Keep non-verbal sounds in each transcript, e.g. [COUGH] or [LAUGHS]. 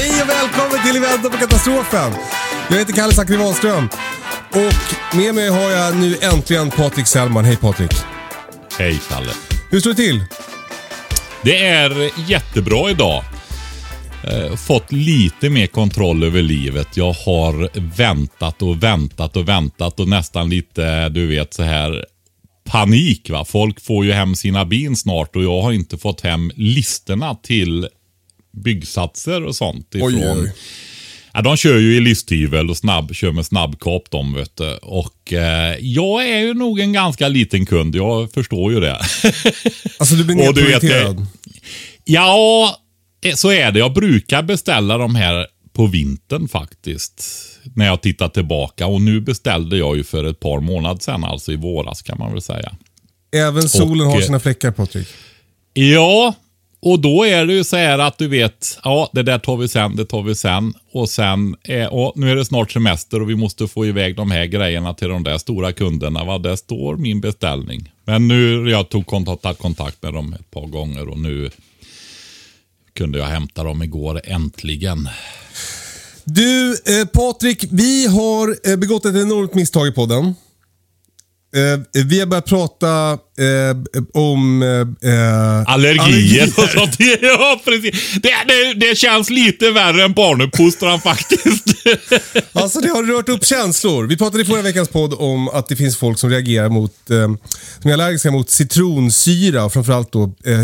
Hej och välkommen till Eventen på Katastrofen! Jag heter Kalle Zackari Wahlström och med mig har jag nu äntligen Patrik Sellman. Hej Patrik! Hej Kalle. Hur står det till? Det är jättebra idag. Eh, fått lite mer kontroll över livet. Jag har väntat och väntat och väntat och nästan lite, du vet så här panik. va. Folk får ju hem sina bin snart och jag har inte fått hem listerna till byggsatser och sånt. Ifrån. Oj, oj. Ja, de kör ju i listhyvel och snabb, kör med snabbkap de vet du. Och eh, jag är ju nog en ganska liten kund, jag förstår ju det. [LAUGHS] Alltså du blir nedprioriterad. Ja, eh, så är det. Jag brukar beställa de här på vintern faktiskt. När jag tittar tillbaka. Och nu beställde jag ju för ett par månader sedan, alltså i våras kan man väl säga. Även solen Och, har eh, sina fläckar Patrik. Ja, och då är det ju så här att du vet, ja det där tar vi sen, det tar vi sen. Och sen, eh, och nu är det snart semester och vi måste få iväg de här grejerna till de där stora kunderna. Va? Där står min beställning. Men nu, jag tog kontakt, kontakt med dem ett par gånger och nu kunde jag hämta dem igår äntligen. Du eh, Patrik, vi har eh, begått ett enormt misstag i podden. Eh, vi har börjat prata eh, om... Eh, eh, Allergier och [LAUGHS] sånt. Ja, precis. Det, det, det känns lite värre än barnuppfostran faktiskt. [LAUGHS] Alltså det har rört upp känslor. Vi pratade i förra veckans podd om att det finns folk som reagerar mot, eh, som är allergiska mot citronsyra och framförallt då eh,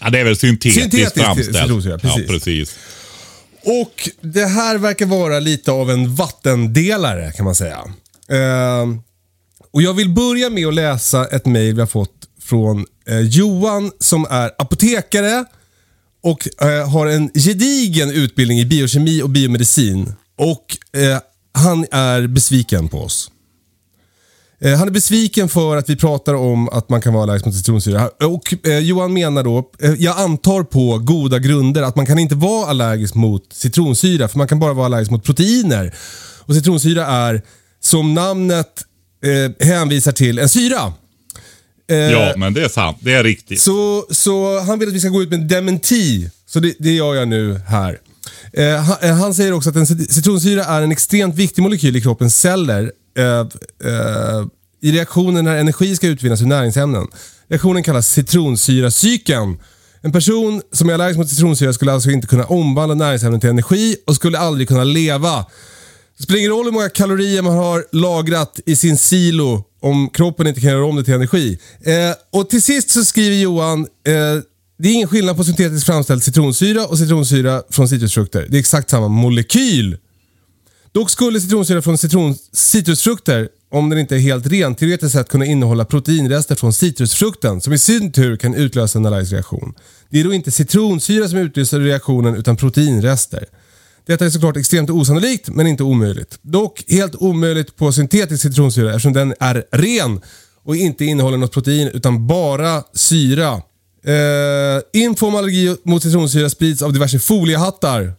Ja, det är väl syntetiskt, Syntetisk framställt. citronsyra, precis. Ja, precis. Och det här verkar vara lite av en vattendelare kan man säga. Eh, och Jag vill börja med att läsa ett mejl vi har fått från eh, Johan som är apotekare och eh, har en gedigen utbildning i biokemi och biomedicin. Och eh, Han är besviken på oss. Eh, Han är besviken för att vi pratar om att man kan vara allergisk mot citronsyra. Och eh, Johan menar då, eh, jag antar på goda grunder, att man kan inte vara allergisk mot citronsyra för man kan bara vara allergisk mot proteiner. Och citronsyra är, som namnet eh, hänvisar till, en syra. Eh, Ja, men det är sant. Det är riktigt. så, så han vill att vi ska gå ut med en dementi. Så det, det gör jag nu här. Eh, han, eh, han säger också att en cit- citronsyra är en extremt viktig molekyl i kroppens celler eh, eh, i reaktionen när energi ska utvinnas ur näringsämnen. Reaktionen kallas citronsyracykeln. En person som är allergisk mot citronsyra skulle alltså inte kunna omvandla näringsämnen till energi och skulle aldrig kunna leva. Det spelar ingen roll hur många kalorier man har lagrat i sin silo om kroppen inte kan göra om det till energi. Eh, och till sist så skriver Johan, eh, det är ingen skillnad på syntetiskt framställd citronsyra och citronsyra från citrusfrukter. Det är exakt samma molekyl. Dock skulle citronsyra från citron, citrusfrukter, om den inte är helt ren, teoretiskt sett kunna innehålla proteinrester från citrusfrukten som i sin tur kan utlösa en allergisk reaktion. Det är då inte citronsyra som utlöser reaktionen utan proteinrester. Detta är såklart extremt osannolikt, men inte omöjligt. Dock helt omöjligt på syntetisk citronsyra eftersom den är ren och inte innehåller något protein utan bara syra. Eh, info om allergi mot citronsyra sprids av diverse foliehattar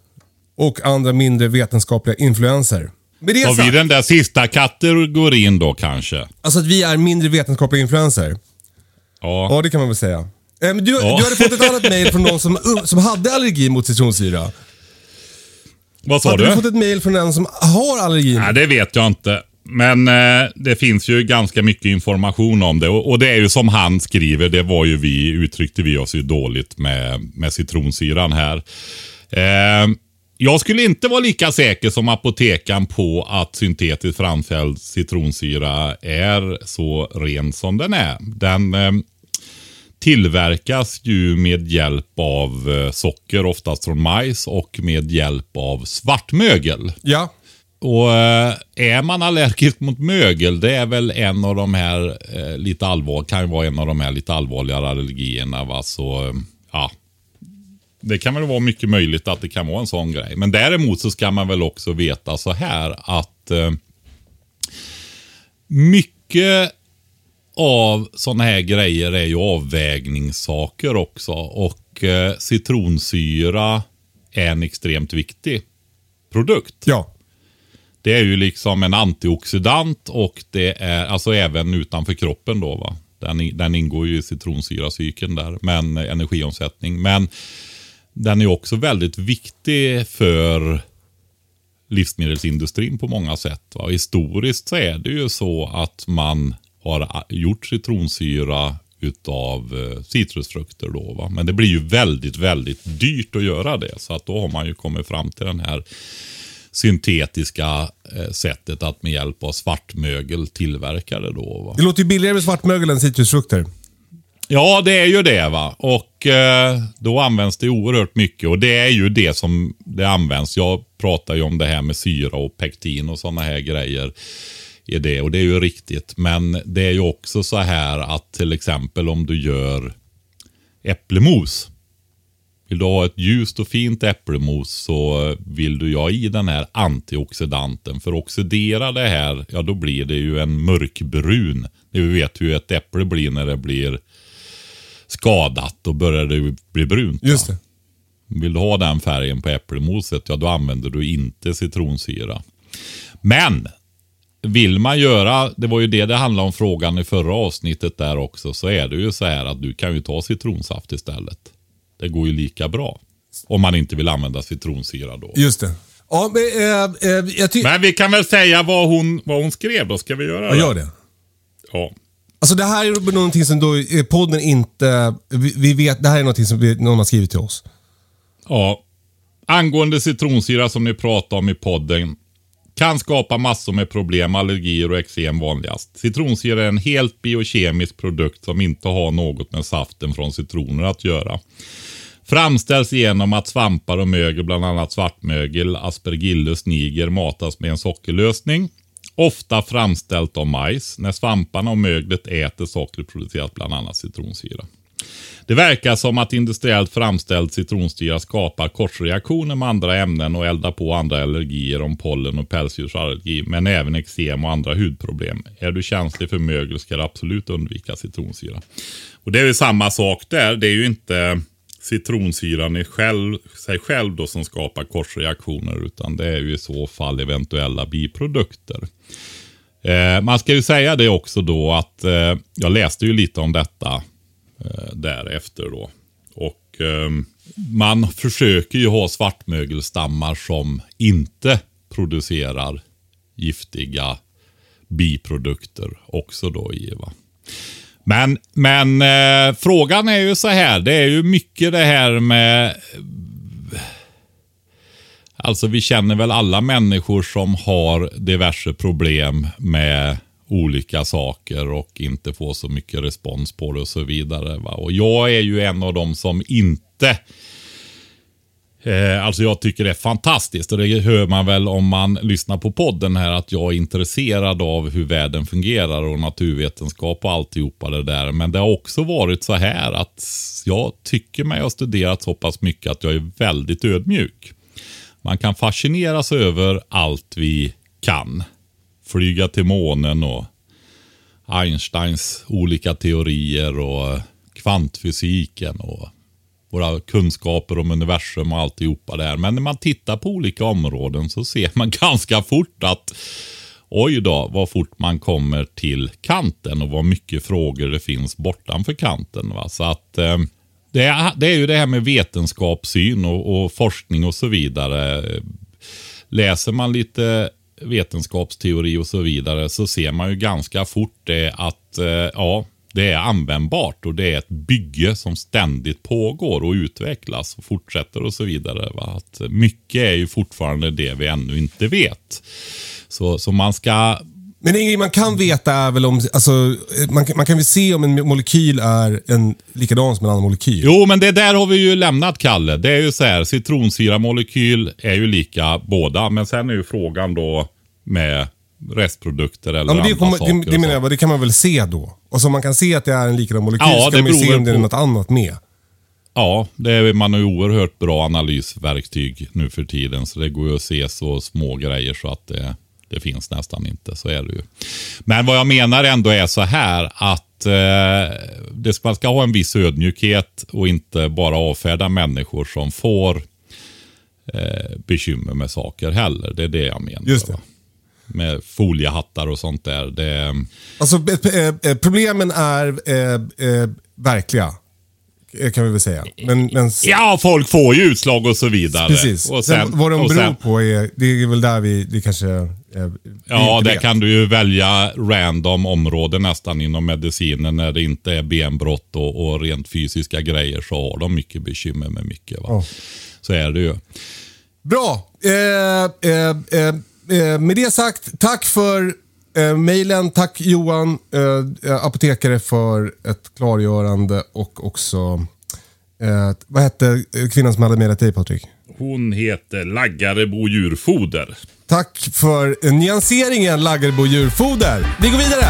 och andra mindre vetenskapliga influenser. Med det Tar vi den där sista kategorin då kanske? alltså att vi är mindre vetenskapliga influenser. Ja. Ja, det kan man väl säga. Eh, du, Ja. du hade fått ett annat [LAUGHS] mejl från någon som, som hade allergi mot citronsyra. Vad sa Hade du? du fått ett mejl från en som har allergi? Nej, det vet jag inte. men eh, det finns ju ganska mycket information om det. Och, och, det är ju som han skriver, det var ju vi, uttryckte vi oss ju dåligt med, med citronsyran här. Eh, jag skulle inte vara lika säker som apotekaren på att syntetiskt framställd citronsyra är så ren som den är. Den eh, tillverkas ju med hjälp av eh, socker, oftast från majs och med hjälp av svartmögel. Ja. Och eh, är man allergisk mot mögel, det är väl en av de här eh, lite allvar, kan ju vara en av de här lite allvarligare allergierna. Va? Så, ja. Det kan väl vara mycket möjligt att det kan vara en sån grej. Men däremot så ska man väl också veta så här att eh, mycket av sådana här grejer är ju avvägningssaker också. Och eh, citronsyra är en extremt viktig produkt. Ja. Det är ju liksom en antioxidant och det är alltså även utanför kroppen då va. Den, den ingår ju i citronsyracykeln där, men energiomsättning. Men den är också väldigt viktig för livsmedelsindustrin på många sätt. Va? Historiskt så är det ju så att man har gjort citronsyra utav eh, citrusfrukter. Då, va? Men det blir ju väldigt, väldigt dyrt att göra det. Så att då har man ju kommit fram till den här syntetiska eh, sättet att med hjälp av svartmögel tillverka det. Då, va? Det låter ju billigare med svartmögel än citrusfrukter. Ja, det är ju det. va. Och eh, Då används det oerhört mycket och det är ju det som det används. Jag pratar ju om det här med syra och pektin och sådana här grejer. I det, och det är ju riktigt. Men det är ju också så här att till exempel om du gör äpplemos vill du ha ett ljust och fint äpplemos så vill du ha i den här antioxidanten. För oxidera det här, ja då blir det ju en mörkbrun. Vi vet hur ett äpple blir när det blir skadat. Då börjar det bli brunt. Just det. Vill du ha den färgen på äppelmoset, ja då använder du inte citronsyra. Men vill man göra, det var ju det det handlade om frågan i förra avsnittet där också, så är det ju så här att du kan ju ta citronsaft istället. Det går ju lika bra. Om man inte vill använda citronsyra då. Just det. Ja, men, äh, äh, jag men vi kan väl säga vad hon, vad hon skrev då. Ska vi göra det? Ja, gör det. Ja. Alltså det här är någonting som då podden inte... Vi, vi, vet, det här är någonting som vi, någon har skrivit till oss. Ja. Angående citronsyra som ni pratade om i podden. Kan skapa massor med problem, allergier och eksem vanligast. Citronsyra är en helt biokemisk produkt som inte har något med saften från citroner att göra. Framställs genom att svampar och mögel, bland annat svartmögel, aspergillus niger, matas med en sockerlösning. Ofta framställt av majs. När svamparna och möglet äter sockret produceras bland annat citronsyra. Det verkar som att industriellt framställd citronsyra skapar korsreaktioner med andra ämnen och eldar på andra allergier om pollen och pälsdjursallergi, men även eksem och andra hudproblem. Är du känslig för mögel ska du absolut undvika citronsyra. Och Det är ju samma sak där. Det är ju inte citronsyran i själv, sig själv då som skapar korsreaktioner, utan det är ju i så fall eventuella biprodukter. Eh, man ska ju säga det också då att eh, jag läste ju lite om detta Eh, därefter då. Och eh, man försöker ju ha svartmögelstammar som inte producerar giftiga biprodukter också då i. Va? Men, men eh, frågan är ju så här. Det är ju mycket det här med... Alltså vi känner väl alla människor som har diverse problem med olika saker och inte få så mycket respons på det och så vidare. Va? Och jag är ju en av dem som inte Eh, alltså jag tycker det är fantastiskt och det hör man väl om man lyssnar på podden här att jag är intresserad av hur världen fungerar och naturvetenskap och alltihopa det där. Men det har också varit så här att jag tycker mig ha studerat så pass mycket att jag är väldigt ödmjuk. Man kan fascineras över allt vi kan. Flyga till månen och Einsteins olika teorier och kvantfysiken och våra kunskaper om universum och alltihopa där. Men när man tittar på olika områden så ser man [LAUGHS] ganska fort att oj då, vad fort man kommer till kanten och vad mycket frågor det finns bortanför kanten. Va? Så att eh, det, är, det är ju det här med vetenskapssyn och, och forskning och så vidare. Läser man lite vetenskapsteori och så vidare så ser man ju ganska fort det att eh, ja, det är användbart och det är ett bygge som ständigt pågår och utvecklas och fortsätter och så vidare. Va? Att mycket är ju fortfarande det vi ännu inte vet. Så, så man ska men är inget man kan veta är väl om, alltså, man, kan- man kan väl se om en molekyl är en, likadan som en annan molekyl? Jo, men det där har vi ju lämnat, Kalle. Det är ju så här, citronsyramolekyl är ju lika båda, men sen är ju frågan då med restprodukter eller Ja, men det, andra kommer, saker. det, det menar jag, det kan man väl se då? Och så man kan se att det är en likadan molekyl Ja, så kan man ju se om det är något annat med. Ja, det är, man har ju oerhört bra analysverktyg nu för tiden, så det går ju att se så små grejer så att det, det finns nästan inte. Så är det ju. Men vad jag menar ändå är så här att eh, det ska, man ska ha en viss ödmjukhet och inte bara avfärda människor som får eh, bekymmer med saker heller. Det är det jag menar. Just det. va. Med foliehattar och sånt där. Det, Alltså eh, eh, problemen är eh, eh, verkliga. Kan vi väl säga. Men, men ja, folk får ju utslag och så vidare. precis. Och sen, vad de beror sen- på är, det är väl där vi, det kanske... Eh, Ja, där kan du ju välja random områden nästan inom medicinen när det inte är benbrott och, och rent fysiska grejer så har de mycket bekymmer med mycket. Va? Ja. Så är det ju. Bra. Eh, eh, eh, eh, med det sagt, tack för eh, mejlen. Tack Johan, eh, apotekare, för ett klargörande och också... Eh, vad hette kvinnan som hade mejlat dig Patrik? Hon heter Laggarebo djurfoder. Tack för nyanseringen Laggerbo djurfoder. Vi går vidare.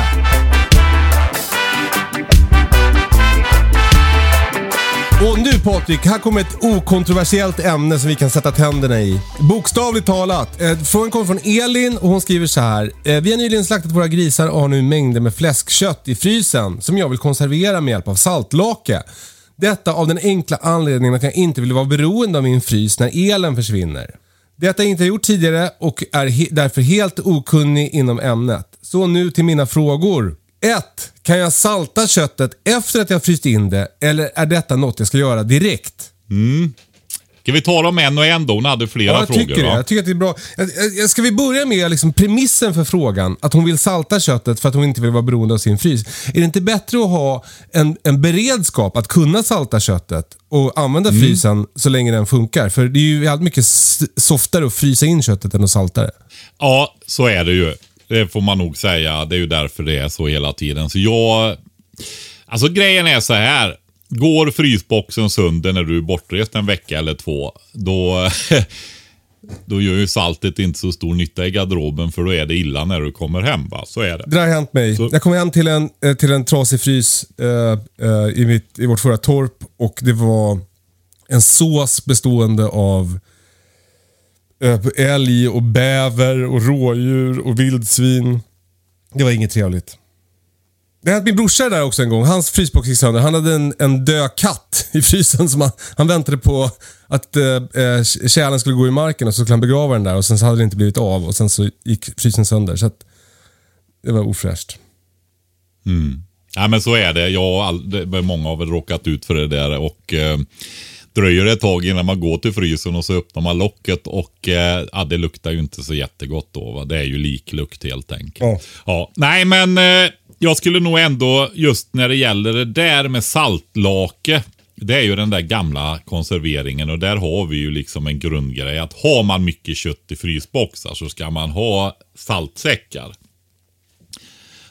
Och nu Patrik, här kommer ett okontroversiellt ämne som vi kan sätta tänderna i. Bokstavligt talat. Eh, Frågan kommer från Elin och hon skriver så här. Eh, Vi har nyligen slaktat våra grisar och har nu mängder med fläskkött i frysen som jag vill konservera med hjälp av saltlake. Detta av den enkla anledningen att jag inte vill vara beroende av min frys när elen försvinner. Detta har jag inte gjort tidigare och är he- därför helt okunnig inom ämnet. Så nu till mina frågor. 1. Kan jag salta köttet efter att jag fryst in det eller är detta något jag ska göra direkt? Mm. Ska vi ta dem en och en då? Hon hade flera Ja, jag frågor. tycker det. va? Jag tycker att det är bra. Ska vi börja med liksom premissen för frågan? Att hon vill salta köttet för att hon inte vill vara beroende av sin frys. Är det inte bättre att ha en, en beredskap att kunna salta köttet och använda Mm. frysen så länge den funkar? För det är ju väldigt mycket softare att frysa in köttet än att salta det. Ja, så är det ju. Det får man nog säga. Det är ju därför det är så hela tiden. Så jag... Alltså grejen är så här. Går frysboxen sönder när du är bortrest en vecka eller två, då, [LAUGHS] då gör ju saltet inte så stor nytta i garderoben för då är det illa när du kommer hem. Va? Så är det. Det där har hänt mig. Så- Jag kom hem till en, eh, till en trasig frys eh, eh, i, mitt, i vårt förra torp och det var en sås bestående av eh, älg och bäver och rådjur och vildsvin. Det var inget trevligt. Det hade min brorsa där också en gång. Hans frysbox gick sönder. Han hade en, en död katt [LAUGHS] i frysen som han, han väntade på att eh, eh, kärlen skulle gå i marken och så skulle han begrava den där och sen så hade det inte blivit av och sen så gick frysen sönder. Så att, det var ofräscht. Ja, men så är det. Jag och all, många har väl råkat ut för det där och eh, dröjer det ett tag innan man går till frysen och så öppnar man locket och eh, ja, det luktar ju inte så jättegott då. Va? Det är ju liklukt helt enkelt. Ja. Ja. Nej, men eh, jag skulle nog ändå just när det gäller det där med saltlake. Det är ju den där gamla konserveringen och där har vi ju liksom en grundgrej att har man mycket kött i frysboxar så ska man ha saltsäckar.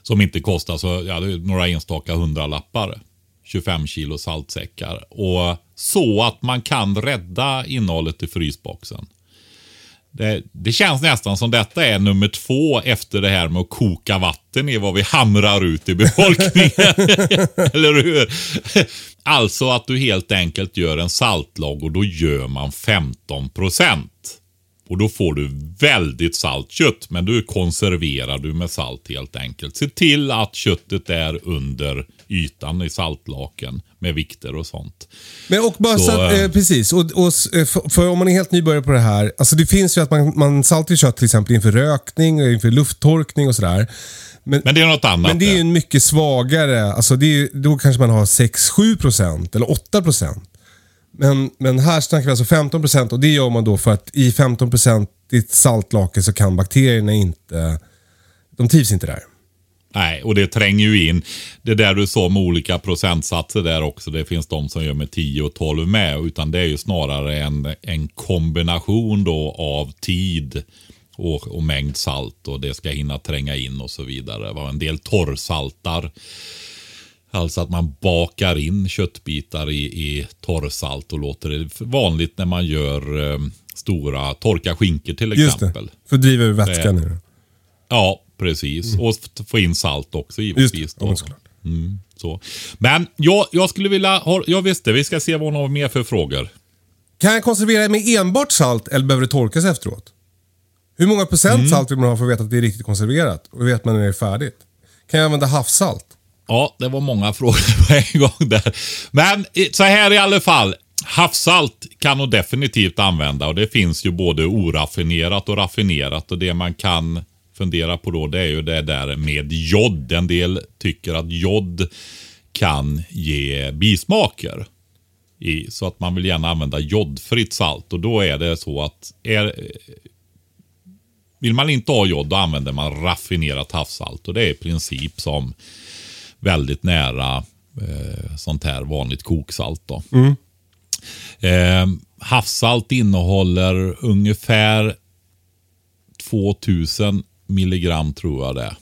Som inte kostar så, ja, några enstaka hundralappar. 25 kilo saltsäckar. Och så att man kan rädda innehållet i frysboxen. Det, det känns nästan som detta är nummer två efter det här med att koka vatten i vad vi hamrar ut i befolkningen. [LAUGHS] Eller hur? Alltså att du helt enkelt gör en saltlag och då gör man 15 procent. Och då får du väldigt salt kött, men du konserverar du med salt helt enkelt. Se till att köttet är under ytan i saltlaken med vikter och sånt. Men och bara Så, att, eh, eh, precis. Och, och, eh, för, för om man är helt nybörjare på det här. Alltså det finns ju att man, man saltar kött till exempel inför rökning och inför lufttorkning och sådär. Men, Men det är något annat. men det är ju en mycket svagare, alltså det är, då kanske man har 6-7% eller 8%. Men, men här snackar vi alltså 15% och det gör man då för att i 15% procentigt saltlake så kan bakterierna inte, de trivs inte där. Nej, och det tränger ju in. Det där du sa med olika procentsatser där också. Det finns de som gör med 10 och 12 med. Utan det är ju snarare en, en kombination då av tid och, och mängd salt. Och det ska hinna tränga in och så vidare. En del torrsaltar. Alltså att man bakar in köttbitar i, i torrsalt och låter det vanligt när man gör eh, stora torka skinkor till Just det, exempel. för att driva ur vätskan Det- nu. Ja, precis. Och f- få in salt också Just givetvis. det, då. ja. Mm, så. Men jag, jag skulle vilja, jag visste, vi ska se vad hon har mer för frågor. Kan jag konservera med enbart salt eller behöver det torkas efteråt? Hur många procent Mm. salt vill man ha för att veta att det är riktigt konserverat? Och vet man när det är färdigt? Kan jag använda havssalt? Ja, det var många [LAUGHS] frågor på en gång där. Men eh, så här i alla fall. Havssalt kan nog definitivt använda och det finns ju både oraffinerat och raffinerat och det man kan fundera på då det är ju det där med jod. En del tycker att jod kan ge bismaker. I, så att man vill gärna använda jodfritt salt och då är det så att är, vill man inte ha jod då använder man raffinerat havssalt och det är i princip som väldigt nära eh, sånt här vanligt koksalt. Då. Eh, havssalt innehåller ungefär 2000 milligram tror jag det.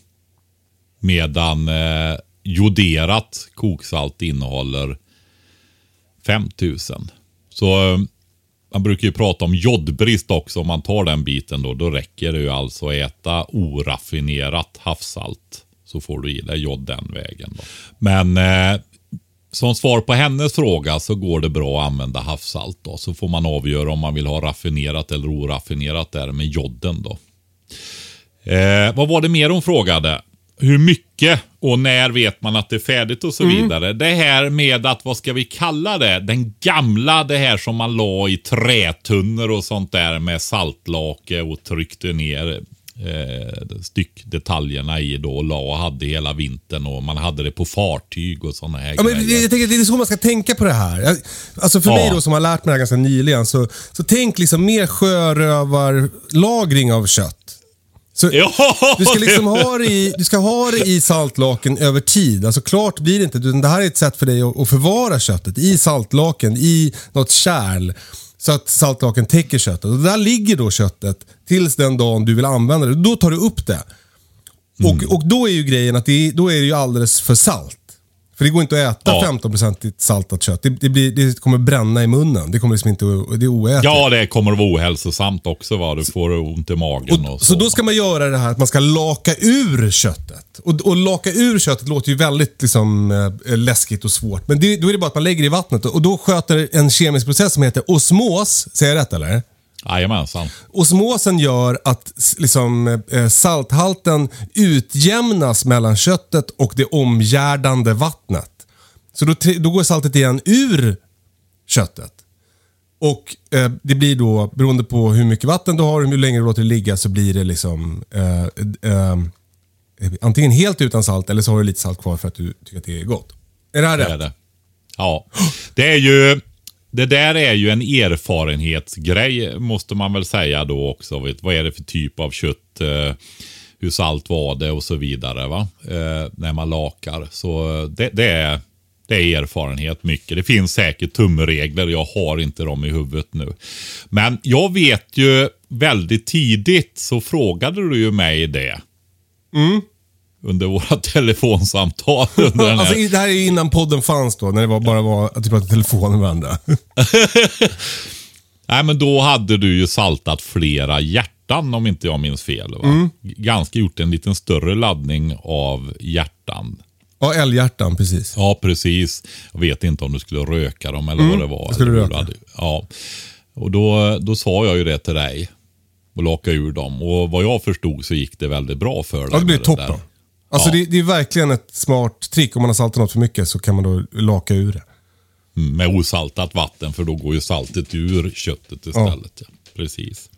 Medan eh, joderat koksalt innehåller 5000. Så eh, man brukar ju prata om jodbrist också om man tar den biten då. Då räcker det ju alltså att äta oraffinerat havssalt. Så får du i dig jod den vägen. Då. Men eh, som svar på hennes fråga så går det bra att använda havssalt. Då. Så får man avgöra om man vill ha raffinerat eller oraffinerat där med jodden. Då. Eh, vad var det mer hon frågade? Hur mycket och när vet man att det är färdigt och så vidare. Det här med att, vad ska vi kalla det? Den gamla, det här som man la i trätunnor och sånt där med saltlake och tryckte ner eh, styckdetaljerna i då och la och hade hela vintern och man hade det på fartyg och sådana här Ja, men grejer. jag tänker det är så man ska tänka på det här. Alltså för Ja. mig då som har lärt mig det här ganska nyligen, så, så tänk liksom mer sjörövarlagring av kött. Så du ska liksom ha det i, du ska ha det i saltlaken över tid. Alltså klart blir det inte. Det här är ett sätt för dig att, att förvara köttet i saltlaken, i något kärl. Så att saltlaken täcker köttet. Och där ligger då köttet tills den dagen du vill använda det. Då tar du upp det. Mm. Och, och då är ju grejen att det då är det ju alldeles för salt. För det går inte att äta Ja. 15% saltat kött. Det, det, blir, det kommer bränna i munnen. Det kommer liksom inte det är oätligt. Ja, det kommer att vara ohälsosamt också. Va? Du får ont i magen och, Och, så då ska man göra det här att man ska laka ur köttet. Och, och laka ur köttet låter ju väldigt liksom, eh, läskigt och svårt. Men det, då är det bara att man lägger det i vattnet och då sköter en kemisk process som heter osmos. Säger jag rätt eller? Jajamensan. Osmosen gör att liksom, eh, salthalten utjämnas mellan köttet och det omgärdande vattnet. Så då, då går saltet igen ur köttet. Och eh, det blir då, beroende på hur mycket vatten du har och hur länge du låter det ligga, så blir det liksom eh, eh, antingen helt utan salt eller så har du lite salt kvar för att du tycker att det är gott. Är det här Det rätt? är det. Ja. Det är ju... Det där är ju en erfarenhetsgrej måste man väl säga då också. Vet, vad är det för typ av kött? Eh, hur salt var det och så vidare. va? Eh, när man lakar. Så eh, det, det, är, det är erfarenhet mycket. Det finns säkert tumregler. Jag har inte dem i huvudet nu. Men jag vet ju väldigt tidigt så frågade du ju mig det. Mm. Under våra [LAUGHS] telefonsamtal. Under den här Alltså, det här är ju innan podden fanns då, när det var, bara var att vi pratade telefon med varandra. [LAUGHS] Nej, men då hade du ju saltat flera hjärtan om inte jag minns fel. Va? Mm. Ganska gjort en liten större laddning av hjärtan. Ja, älghjärtan, precis. Ja, precis. Jag vet inte om du skulle röka dem eller vad det var. jag Mm. skulle eller röka. hade- Ja. Och då, då sa jag ju det till dig. Och laka ur dem. Och vad jag förstod så gick det väldigt bra för dig. Ja, det med toppen. Alltså det, det är verkligen ett smart trick. Om man har saltat något för mycket så kan man då laka ur det. Mm, Med osaltat vatten för då går ju saltet ur köttet istället. Ja. Precis.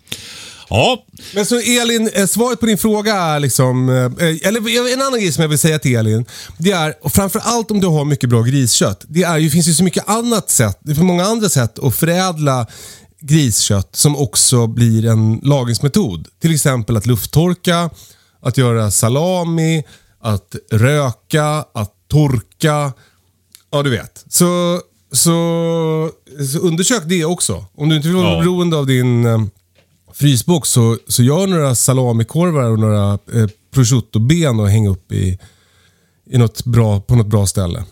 Ja, Men så Elin, eh, svaret på din fråga är liksom, eh, eller en annan grej som jag vill säga till Elin. Det är, och framförallt om du har mycket bra griskött. Det är, ju- finns ju så mycket annat sätt, det finns många andra sätt att förädla griskött som också blir en lagringsmetod. Till exempel att lufttorka, att göra salami, att röka, att torka. Ja, du vet. Så, så, så undersök det också. Om du inte vill vara Ja. beroende av din eh, frysbox så, så gör några salamikorvar och några eh, prosciutto-ben och häng upp i, i något bra, på något bra ställe.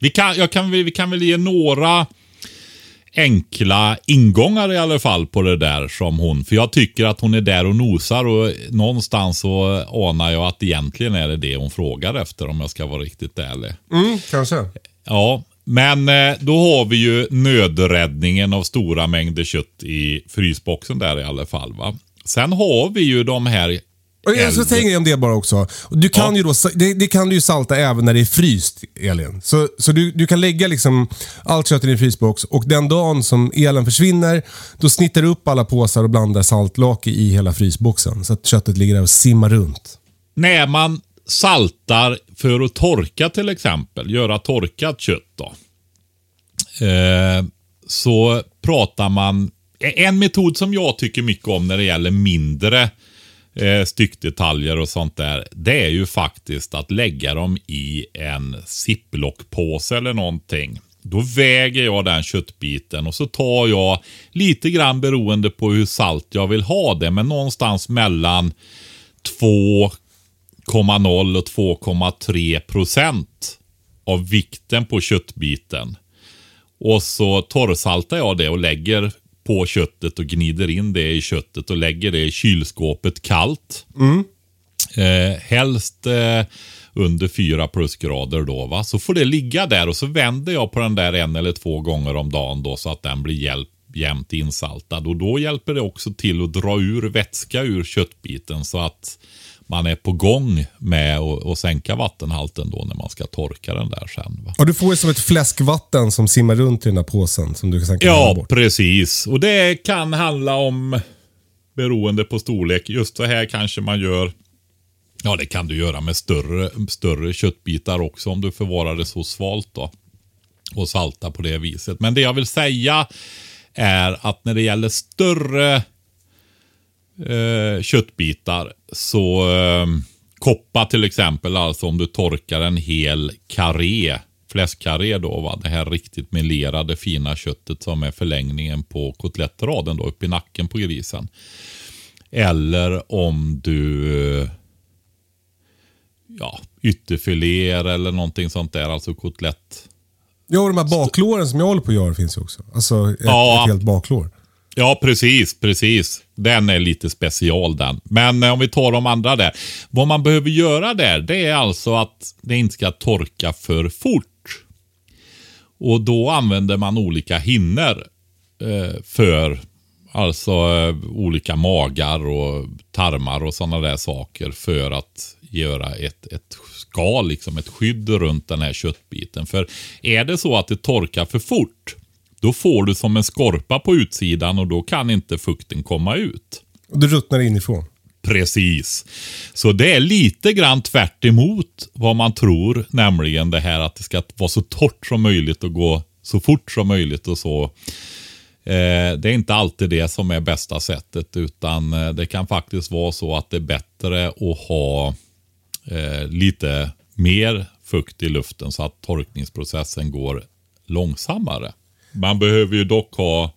Vi kan, jag kan, vi vi kan väl ge några enkla ingångar i alla fall på det där som hon. För jag tycker att hon är där och nosar och någonstans så anar jag att egentligen är det det hon frågar efter om jag ska vara riktigt ärlig. Mm, kanske. Ja, men eh, då har vi ju nödräddningen av stora mängder kött i frysboxen där i alla fall. va. Sen har vi ju de här jag ska säga en grej om det bara också. Du kan Ja. ju då, det, det kan du ju salta även när det är fryst, Elin. Så, så du, du kan lägga liksom allt kött i din frysbox och den dagen som elen försvinner, då snittar du upp alla påsar och blandar saltlake i hela frysboxen. Så att köttet ligger där och simmar runt. När man saltar för att torka till exempel, göra torkat kött då. Eh, så pratar man, en metod som jag tycker mycket om när det gäller mindre eh, styckdetaljer och sånt där. Det är ju faktiskt att lägga dem i en ziplockpåse eller någonting. Då väger jag den köttbiten och så tar jag lite grann beroende på hur salt jag vill ha det. Men någonstans mellan 2,0 och 2,3 procent av vikten på köttbiten. Och så torrsaltar jag det och lägger på köttet och gnider in det i köttet och lägger det i kylskåpet kallt. Eh, helst eh, under 4 plusgrader då. Va? Så får det ligga där och så vänder jag på den där en eller två gånger om dagen då så att den blir hjälp, jämnt insaltad. Och då hjälper det också till att dra ur vätska ur köttbiten så att man är på gång med att sänka vattenhalten då när man ska torka den där sen. Va? Och du får ju som ett fläskvatten som simmar runt i den här påsen som du sen kan Ja, bort. precis. Och det kan handla om, beroende på storlek, just så här kanske man gör Ja, det kan du göra med större, större köttbitar också om du förvarar det så svalt då. Och salta på det viset. Men det jag vill säga är att när det gäller större eh, köttbitar så eh, koppa till exempel, alltså om du torkar en hel karré, fläskkarré då, va? det här riktigt melerade fina köttet som är förlängningen på kotlettraden då, upp i nacken på grisen. Eller om du ja, ytterfiléer eller någonting sånt där, alltså kotlett. Ja, och de här baklåren som jag håller på att göra finns ju också. Alltså ett, Ja. ett helt baklår. Ja, precis, precis. Den är lite special den. Men eh, om vi tar de andra där. Vad man behöver göra där, det är alltså att det inte ska torka för fort. Och då använder man olika hinnor eh, för alltså eh, olika magar och tarmar och sådana där saker för att göra ett, ett skal, liksom ett skydd runt den här köttbiten. För är det så att det torkar för fort, då får du som en skorpa på utsidan och då kan inte fukten komma ut. Och det ruttnar inifrån. Precis. Så det är lite grann tvärt emot vad man tror, nämligen det här att det ska vara så torrt som möjligt och gå så fort som möjligt och så. Eh, det är inte alltid det som är bästa sättet utan eh, det kan faktiskt vara så att det är bättre att ha eh, lite mer fukt i luften så att torkningsprocessen går långsammare. Man behöver ju dock ha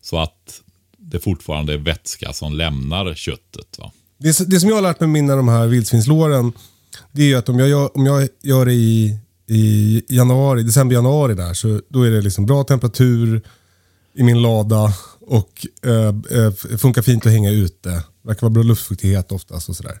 så att det fortfarande är vätska som lämnar köttet. Va? Det, det som jag har lärt mig med mina de här vildsvinslåren, det är ju att om jag gör, om jag gör det i, i januari, december, januari där, så då är det liksom bra temperatur i min lada och eh, eh funkar fint att hänga ute. Verkar vara bra luftfuktighet oftast och sådär.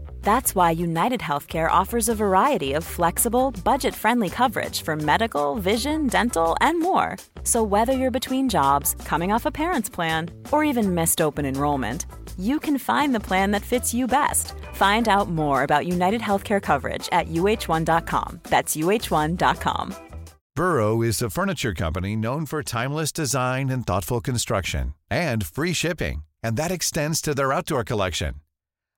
That's why United Healthcare offers a variety of flexible, budget friendly coverage for medical, vision, dental, and more. So, whether you're between jobs, coming off a parent's plan, or even missed open enrollment, you can find the plan that fits you best. Find out more about United Healthcare coverage at uh1.com. That's uh1.com. Burrow is a furniture company known for timeless design and thoughtful construction and free shipping, and that extends to their outdoor collection.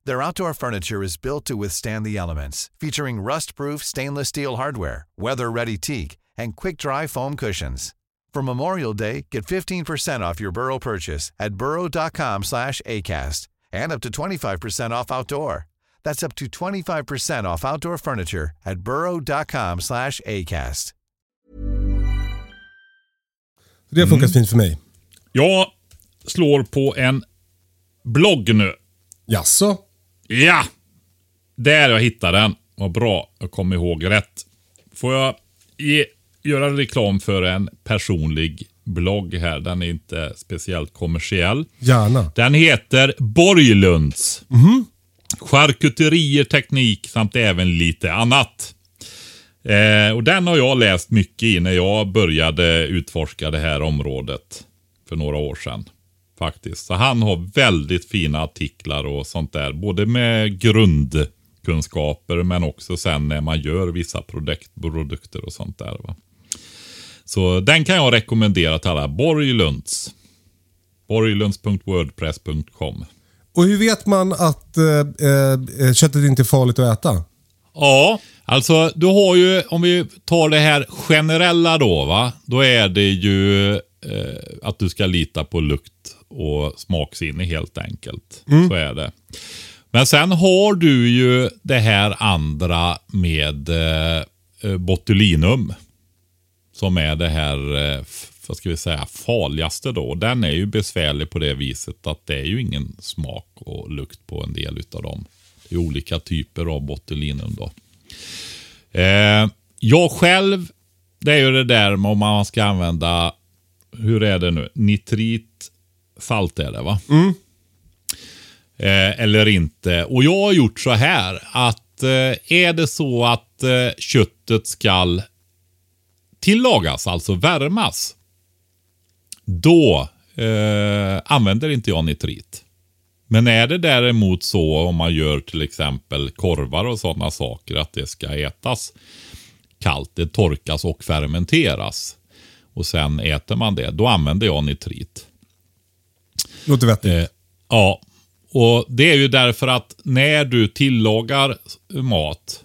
Their outdoor furniture is built to withstand the elements, featuring rust-proof stainless steel hardware, weather-ready teak, and quick-dry foam cushions. For Memorial Day, get 15% off your Burrow purchase at burrow.com slash ACAST and up to 25% off outdoor. That's up to 25% off outdoor furniture at burrow.com slash ACAST. Det har funkat mm. fint för mig. Jag slår på en blogg nu. Jaså? Ja! Där jag hittade den. Vad bra, jag kom ihåg rätt. Får jag ge, göra reklam för en personlig blogg här. Den är inte speciellt kommersiell. Gärna. Den heter Borglunds. Mm. Charkuterier, teknik samt även lite annat. Eh, och Den har jag läst mycket i när jag började utforska det här området för några år sedan. Faktiskt. Så han har väldigt fina artiklar och sånt där. Både med grundkunskaper men också sen när man gör vissa produkt, produkter och sånt där. Va? Så den kan jag rekommendera till alla. Borglunds. Borglunds.wordpress.com Och hur vet man att eh, eh, köttet inte är farligt att äta? Ja, alltså du har ju, om vi tar det här generella då va. Då är det ju eh, att du ska lita på lukt och smaksinne helt enkelt. Så är det. Men sen har du ju det här andra med eh, botulinum. Som är det här, eh, vad ska vi säga, farligaste då. Den är ju besvärlig på det viset att det är ju ingen smak och lukt på en del utav dem. Det är olika typer av botulinum då. Eh, jag själv, det är ju det där med om man ska använda, hur är det nu, nitrit, salt är det va? Eh, eller inte. Och jag har gjort så här att eh, är det så att eh, köttet skall tillagas, alltså värmas. Då eh, använder inte jag nitrit. Men är det däremot så om man gör till exempel korvar och sådana saker att det ska ätas kallt, det torkas och fermenteras. Och sen äter man det, då använder jag nitrit. Låter vettigt. Eh, ja, och det är ju därför att när du tillagar mat,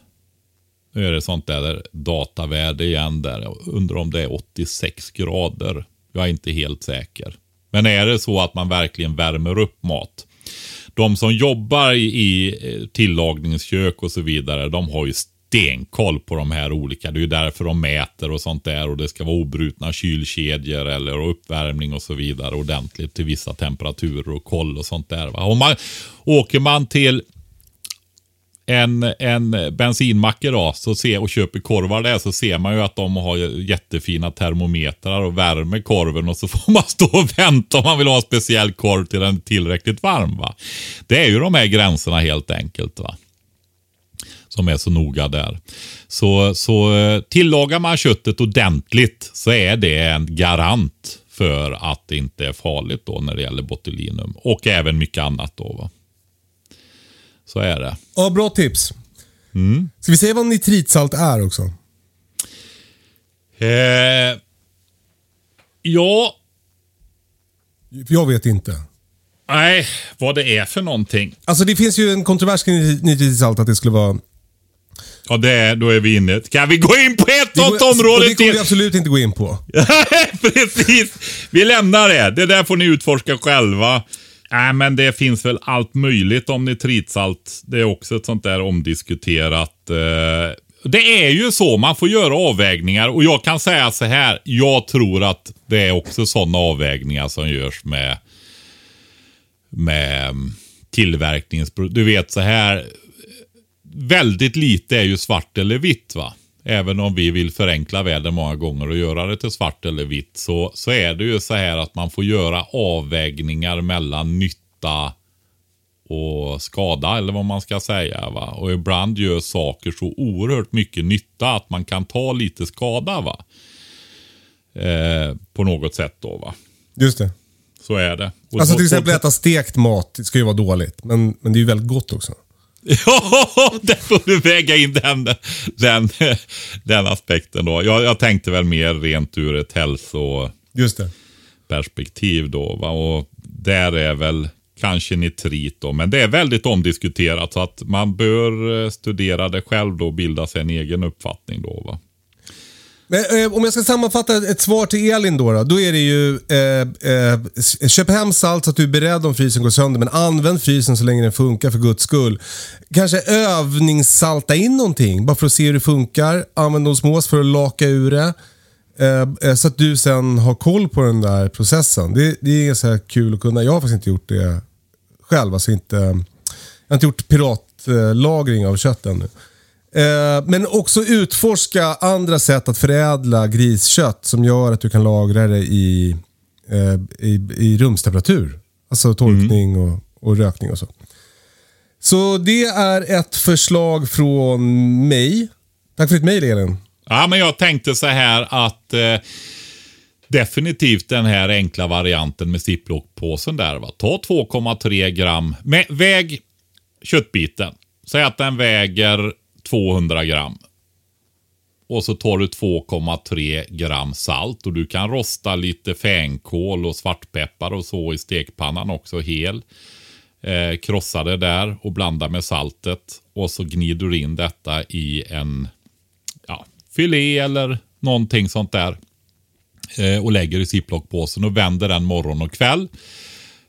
nu är det sånt där datavärde igen där, jag undrar om det är 86 grader. Jag är inte helt säker. Men är det så att man verkligen värmer upp mat. De som jobbar i, i tillagningskök och så vidare, de har ju stenkoll på de här olika. Det är ju därför de mäter och sånt där och det ska vara obrutna kylkedjor eller uppvärmning och så vidare ordentligt till vissa temperaturer och koll och sånt där. Va? Om man, åker man till en, en bensinmack idag så se, och köper korvar där så ser man ju att de har jättefina termometrar och värmer korven och så får man stå och vänta om man vill ha en speciell korv till den är tillräckligt varm. Va? Det är ju de här gränserna helt enkelt. va som är så noga där. Så, så eh, tillagar man köttet ordentligt så är det en garant för att det inte är farligt då när det gäller botulinum. Och även mycket annat då. Va? Så är det. Ja, bra tips. Ska vi säga vad nitritsalt är också? Eh, ja, För jag vet inte. nej, vad det är för någonting. Alltså det finns ju en kontrovers kring nitri- nitritsalt att det skulle vara... Ja, det är, då är vi inne. Kan vi gå in på ett sånt går- område och Det kommer vi till? absolut inte gå in på. [LAUGHS] Precis. Vi lämnar det. Det där får ni utforska själva. Nej, men det finns väl allt möjligt om nitritsalt. Det är också ett sånt där omdiskuterat. Eh, det är ju så, man får göra avvägningar och jag kan säga så här. Jag tror att det är också sådana avvägningar som görs med med tillverkningsprodukter. Du vet så här. Väldigt lite är ju svart eller vitt va. Även om vi vill förenkla världen många gånger och göra det till svart eller vitt så, så är det ju så här att man får göra avvägningar mellan nytta och skada eller vad man ska säga. Va? Och ibland gör saker så oerhört mycket nytta att man kan ta lite skada. va eh, På något sätt då va. Just det. Så är det. Och Alltså så- till exempel äta stekt mat, ska ju vara dåligt. Men, men det är ju väldigt gott också. Ja, [LAUGHS] där får du väga in den, den, den aspekten då. Jag, jag tänkte väl mer rent ur ett hälsoperspektiv då. Va? Och där är väl kanske nitrit då. Men det är väldigt omdiskuterat så att man bör eh, studera det själv då och bilda sig en egen uppfattning då. Va? Men, eh, om jag ska sammanfatta ett svar till Elin då. Då, då är det ju eh, eh, köp hem salt så att du är beredd om frysen går sönder. Men använd frysen så länge den funkar för guds skull. Kanske övningssalta in någonting bara för att se hur det funkar. Använd osmos för att laka ur det. Eh, eh så att du sen har koll på den där processen. Det, det är så här kul att kunna. Jag har faktiskt inte gjort det själv. Alltså inte, jag har inte gjort piratlagring av kött ännu. Eh, men också utforska andra sätt att förädla griskött som gör att du kan lagra det i, eh, i, i rumstemperatur. Alltså torkning och, och rökning och så. Så det är ett förslag från mig. Tack för ditt mejl Elin. Ja, men jag tänkte så här att eh, definitivt den här enkla varianten med ziplockpåsen där. Va? Ta 2,3 gram. Med, väg köttbiten. Säg att den väger 200 gram. Och så tar du 2,3 gram salt och du kan rosta lite fänkål och svartpeppar och så i stekpannan också hel. Eh, krossa det där och blanda med saltet. Och så gnider du in detta i en ja, filé eller någonting sånt där. Eh, och lägger i ziplockpåsen och vänder den morgon och kväll.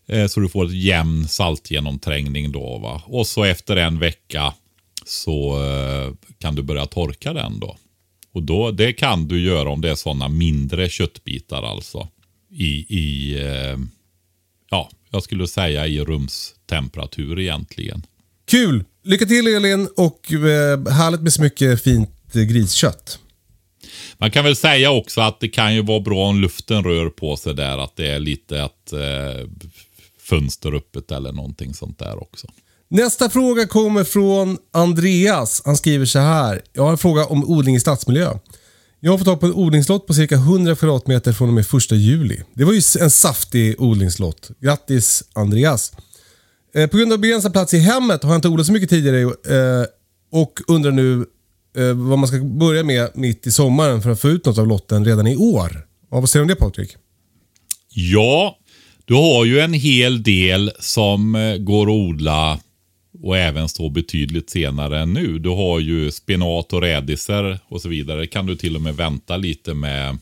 Eh, så du får ett jämn saltgenomträngning då. Va? Och så efter en vecka så eh, kan du börja torka den då. Och då, det kan du göra om det är sådana mindre köttbitar alltså. I, i eh, ja, jag skulle säga i rumstemperatur egentligen. Kul! Lycka till Elin och eh, härligt med så mycket fint griskött. Man kan väl säga också att det kan ju vara bra om luften rör på sig där. Att det är lite ett eh, fönster öppet eller någonting sånt där också. Nästa fråga kommer från Andreas. Han skriver så här. Jag har en fråga om odling i stadsmiljö. Jag har fått tag på en odlingslott på cirka 100 kvadratmeter från och med 1 juli. Det var ju en saftig odlingslott. Grattis Andreas. Eh, på grund av begränsad plats i hemmet har jag inte odlat så mycket tidigare eh, och undrar nu eh, vad man ska börja med mitt i sommaren för att få ut något av lotten redan i år. Ja, vad säger du om det Patrik? Ja, du har ju en hel del som går att odla och även står betydligt senare än nu. Du har ju spenat och rädisor och så vidare. Kan du till och med vänta lite med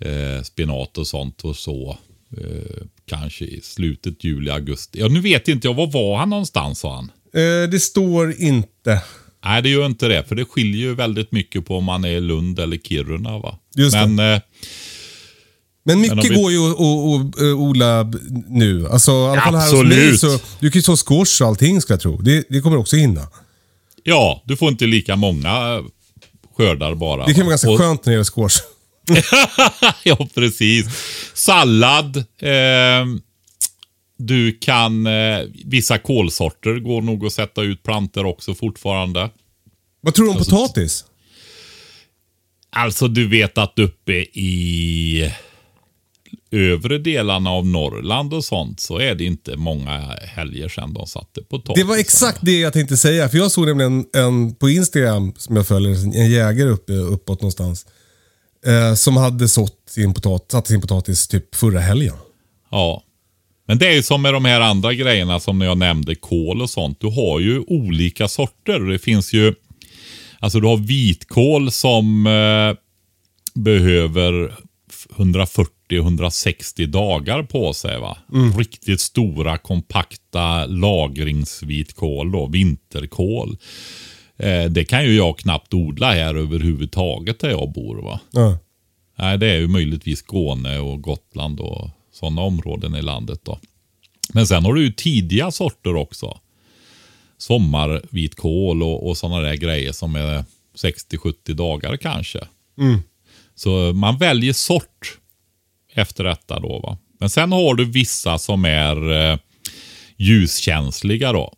eh, spenat och sånt och så. Eh, kanske i slutet juli, augusti. Ja, nu vet inte jag. Var var han någonstans sa han? Eh, det står inte. Nej, det gör inte det. För det skiljer ju väldigt mycket på om man är i Lund eller Kiruna. Va? Just. Men eh, Men mycket vi- går ju att, att odla nu. Alltså, i alla fall här hos mig Absolut. så, Du kan ju så squash och allting ska jag tro. Det, det kommer också hinna. ja, du får inte lika många eh, skördar bara. Det kan va? vara ganska Och- skönt när det gäller squash. [LAUGHS] ja, precis. Sallad. Eh, du kan, eh, vissa kålsorter går nog att sätta ut planter också fortfarande. Vad tror du om Alltså- potatis? Alltså du vet att uppe i övre delarna av Norrland och sånt så är det inte många helger sedan de satte potatis. Det var exakt det jag tänkte säga. För jag såg nämligen en, en på Instagram som jag följer, en jägare uppe, uppåt någonstans. Eh, som hade sått sin potat, satt sin potatis typ förra helgen. Ja. Men det är ju som med de här andra grejerna som jag nämnde, kål och sånt. Du har ju olika sorter. Det finns ju, alltså du har vitkål som eh, behöver 140-160 dagar på sig. va? Riktigt stora, kompakta lagringsvitkål då, vinterkål. Eh, det kan ju jag knappt odla här överhuvudtaget där jag bor. va. Ja. Nej, det är ju möjligtvis Skåne och Gotland och sådana områden i landet då. Men sen har du ju tidiga sorter också. Sommarvitkål och, och sådana där grejer som är 60-70 dagar kanske. Så man väljer sort efter detta då. va. Men sen har du vissa som är eh, ljuskänsliga då.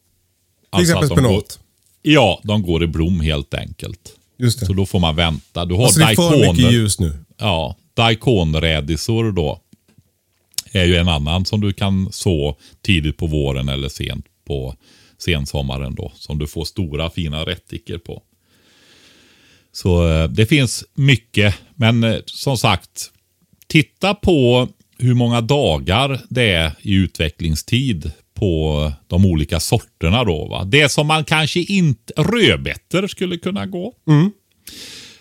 Till exempel de går, spenat. Ja, de går i blom helt enkelt. Just det. Så då får man vänta. Du har Alltså det är för mycket ljus nu. Ja, daikonrädisor då. Är ju en annan som du kan så tidigt på våren eller sent på sensommaren då. Som du får stora fina rättiker på. Så eh, det finns mycket. Men eh, som sagt, titta på hur många dagar det är i utvecklingstid på de olika sorterna då. Va? Det som man kanske inte, rödbetor skulle kunna gå.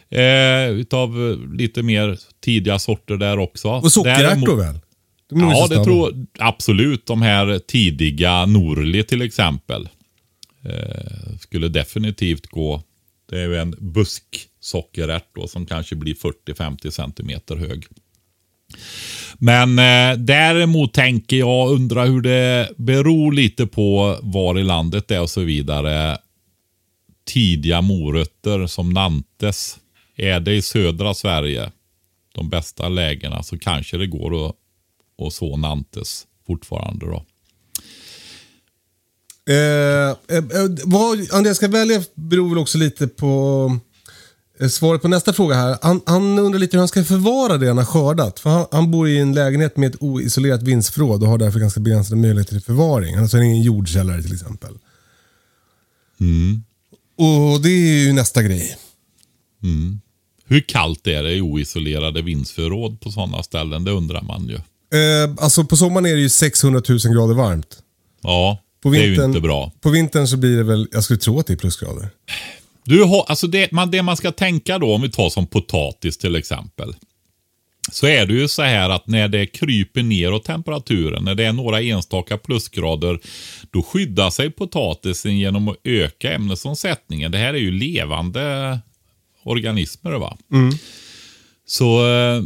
Eh, utav eh, lite mer tidiga sorter där också. Och sockerärtor väl? De Ja, det tror absolut. De här tidiga Norli till exempel. Eh, skulle definitivt gå. Det är ju en busksockerärt då som kanske blir 40-50 centimeter hög. Men eh, däremot tänker jag undra hur det beror lite på var i landet det är och så vidare. Tidiga morötter som Nantes. Är det i södra Sverige, de bästa lägena, så kanske det går att, att så Nantes fortfarande då. Eh, eh, eh, vad Andreas ska välja beror väl också lite på eh, svaret på nästa fråga här. Han, han undrar lite hur han ska förvara det han har skördat. För han, han bor i en lägenhet med ett oisolerat vindsförråd och har därför ganska begränsade möjligheter till förvaring. Han har alltså ingen jordkällare till exempel. Och det är ju nästa grej. Hur kallt är det i oisolerade vindsförråd på sådana ställen? Det undrar man ju. Eh, alltså på sommaren är det ju 600 000 grader varmt. Ja, På det är vintern, ju inte bra. På vintern så blir det väl, jag skulle tro att det är plusgrader. Du har, alltså det, man, det man ska tänka då, om vi tar som potatis till exempel. Så är det ju så här att när det kryper neråt temperaturen, när det är några enstaka plusgrader, då skyddar sig potatisen genom att öka ämnesomsättningen. Det här är ju levande organismer. va? Så eh,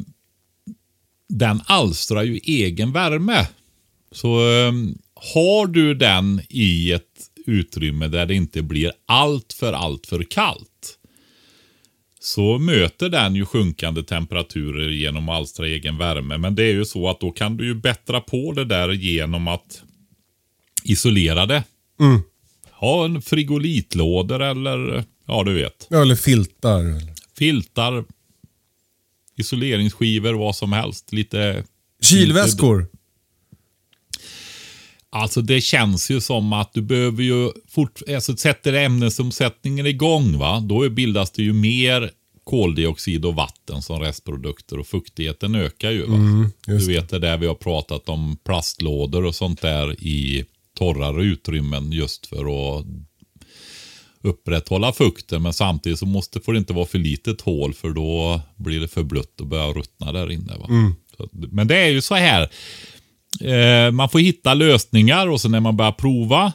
den alstrar ju egen värme. Så eh, har du den i ett utrymme där det inte blir allt för allt för kallt. Så möter den ju sjunkande temperaturer genom att alstra egen värme. Men det är ju så att då kan du ju bättra på det där genom att isolera det. Ha en frigolitlådor eller ja du vet. Ja, eller filtar. eller- Filtar, isoleringsskivor, vad som helst. Lite Kylväskor. Alltså det känns ju som att du behöver ju fort, alltså sätter ämnesomsättningen igång va, då bildas det ju mer koldioxid och vatten som restprodukter och fuktigheten ökar ju. Va? du vet det där vi har pratat om plastlådor och sånt där i torrare utrymmen just för att upprätthålla fukten men samtidigt så måste, får det inte vara för litet hål för då blir det för blött och börjar ruttna där inne. Va? Så, att- men det är ju så här. Eh, man får hitta lösningar och sen när man börjar prova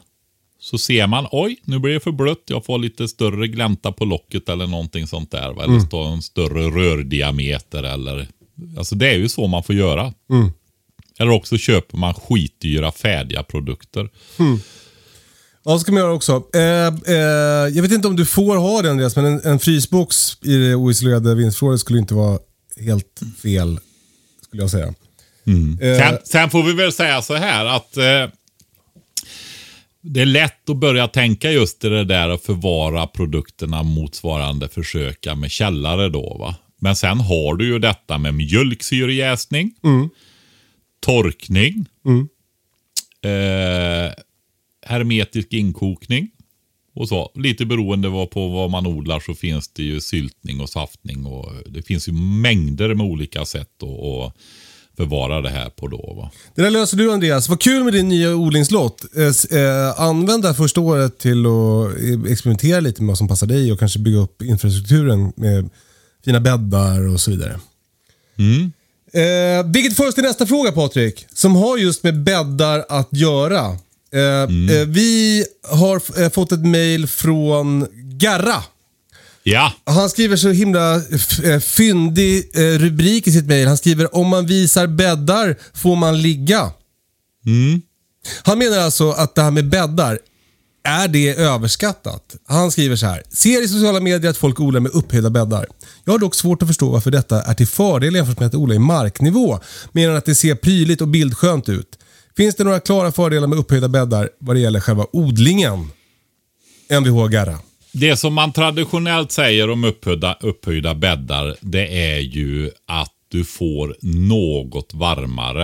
så ser man, oj, nu blir det för blött. Jag får lite större glänta på locket eller någonting sånt där. Va? Eller stå en större rördiameter eller... Alltså det är ju så man får göra. Eller också köper man skitdyra färdiga produkter. Ja, ska man göra också. Eh, eh, jag vet inte om du får ha det Andreas, men en, en frysbox i det oisolerade vindsförrådet skulle inte vara helt fel, skulle jag säga. Eh, Sen, sen får vi väl säga så här att eh, det är lätt att börja tänka just i det där att förvara produkterna motsvarande försöka med källare då. va. Men sen har du ju detta med mjölksyrejäsning, torkning, eh, hermetisk inkokning och så. Lite beroende på vad man odlar så finns det ju syltning och saftning och det finns ju mängder med olika sätt att förvara det här på då. Va? Det där löser du Andreas. Vad kul med din nya odlingslott. Eh, eh, använd det här första året till att experimentera lite med vad som passar dig och kanske bygga upp infrastrukturen med fina bäddar och så vidare. Eh, vilket för oss till nästa fråga Patrik, som har just med bäddar att göra. Eh, eh, vi har eh, fått ett mail från Garra. Ja, Han skriver så himla f- eh, fyndig eh, rubrik i sitt mejl. Han skriver om man visar bäddar får man ligga. Han menar alltså att det här med bäddar, är det överskattat? Han skriver så här. Ser i sociala medier att folk odlar med upphöjda bäddar. Jag har dock svårt att förstå varför detta är till fördel jämfört med att odla i marknivå. Medan att det ser prydligt och bildskönt ut. Finns det några klara fördelar med upphöjda bäddar vad det gäller själva odlingen? Mvh Garra. Det som man traditionellt säger om upphöjda, upphöjda bäddar, det är ju att du får något varmare.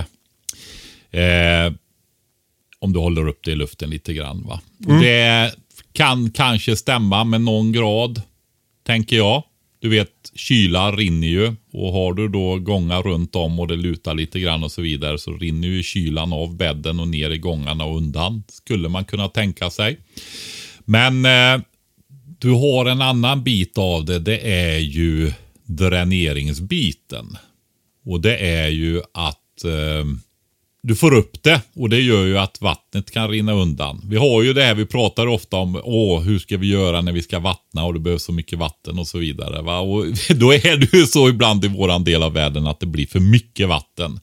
Eh, om du håller upp det i luften lite grann. Va? Det kan kanske stämma med någon grad, tänker jag. Du vet, kyla rinner ju och har du då gångar runt om och det lutar lite grann och så vidare så rinner ju kylan av bädden och ner i gångarna och undan. Skulle man kunna tänka sig. Men eh, du har en annan bit av det. Det är ju dräneringsbiten. Och det är ju att eh, du får upp det och det gör ju att vattnet kan rinna undan. Vi har ju det här vi pratar ofta om. Åh, hur ska vi göra när vi ska vattna och det behövs så mycket vatten och så vidare. Va? Och [LAUGHS] då är det ju så ibland i våran del av världen att det blir för mycket vatten.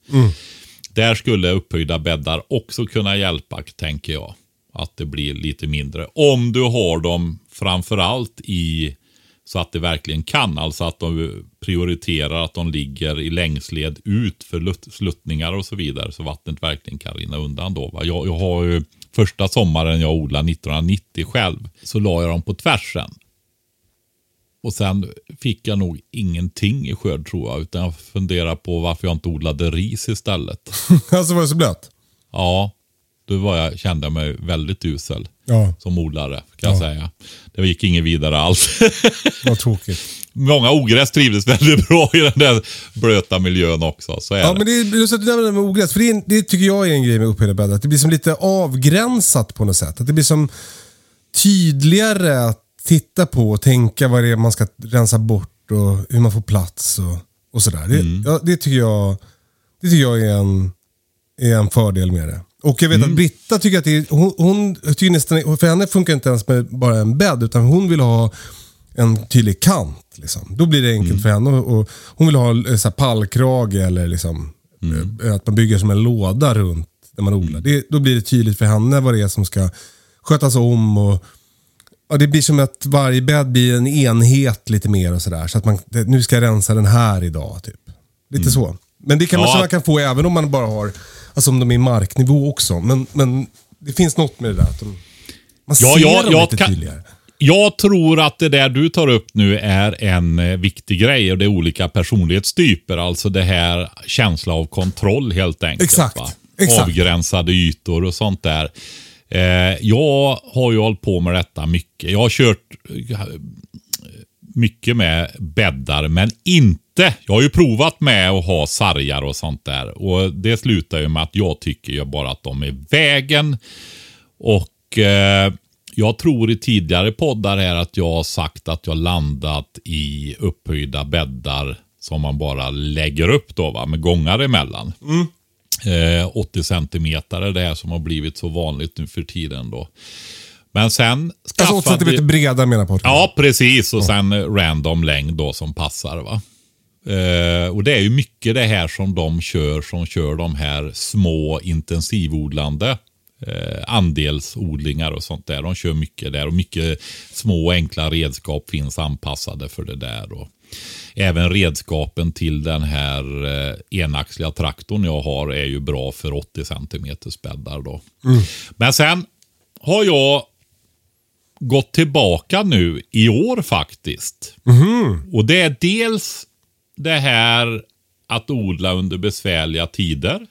Där skulle upphöjda bäddar också kunna hjälpa, tänker jag. Att det blir lite mindre. Om du har dem framförallt i så att det verkligen kan. Alltså att de prioriterar att de ligger i längsled ut för lut- sluttningar och så vidare. Så vattnet verkligen kan rinna undan då. Va? Jag, jag har ju första sommaren jag odlade 1990 själv. Så la jag dem på tvärsen. Och sen fick jag nog ingenting i skörd tror jag. Utan jag funderar på varför jag inte odlade ris istället. [LAUGHS] alltså var det så blött? Ja, då var jag, kände jag mig väldigt usel Ja, som odlare. Kan jag säga. Det gick inget vidare alls. [LAUGHS] vad tråkigt. Många ogräs trivdes väldigt bra i den där blöta miljön också. Så är Ja, det. men det är just att du nämner det med ogräs. För det, är, det tycker jag är en grej med upphöjda bäddar. Att det blir som lite avgränsat på något sätt. Att det blir som tydligare att titta på och tänka vad det är man ska rensa bort och hur man får plats och, och sådär. Det, Mm. ja, det tycker jag, det tycker jag är, en, är en fördel med det. Och jag vet Mm. att Britta tycker att det är, hon, hon tycker nästan, för henne funkar inte ens med bara en bädd utan hon vill ha en tydlig kant. Liksom. Då blir det enkelt Mm. för henne. Och, och hon vill ha eh, så här, pallkrage eller liksom, Mm. eh, att man bygger som en låda runt när man odlar. Det, då blir det tydligt för henne vad det är som ska skötas om. Och, ja, det blir som att varje bädd blir en enhet lite mer och sådär. Så att man, det, nu ska jag rensa den här idag. Typ. Lite så. Men det kan man, Ja. man kan få även om man bara har, alltså om de är i marknivå också. Men, men det finns något med det där. Att de, man Ja, ser ja, dem jag lite kan- tydligare. Jag tror att det där du tar upp nu är en eh, viktig grej och det är olika personlighetstyper. Alltså det här känsla av kontroll helt enkelt. Exakt, exakt. Avgränsade ytor och sånt där. Eh, jag har ju hållit på med detta mycket. Jag har kört eh, mycket med bäddar, men inte. Jag har ju provat med att ha sargar och sånt där. Och Det slutar ju med att jag tycker ju bara att de är vägen. Och eh, jag tror i tidigare poddar här att jag har sagt att jag landat i upphöjda bäddar som man bara lägger upp då va, med gångar emellan. Eh, 80 centimeter är det här som har blivit så vanligt nu för tiden då. Men sen Alltså 8 skaffade- cm breda menar på. Ja, precis. Och sen eh, random längd då som passar. va. Eh, och det är ju mycket det här som de kör som kör de här små intensivodlande eh, andelsodlingar och sånt där. De kör mycket där och mycket små enkla redskap finns anpassade för det där. Och även redskapen till den här eh, enaxliga traktorn jag har är ju bra för 80 cm bäddar då. Men sen har jag gått tillbaka nu i år faktiskt. Och det är dels det här att odla under besvärliga tider.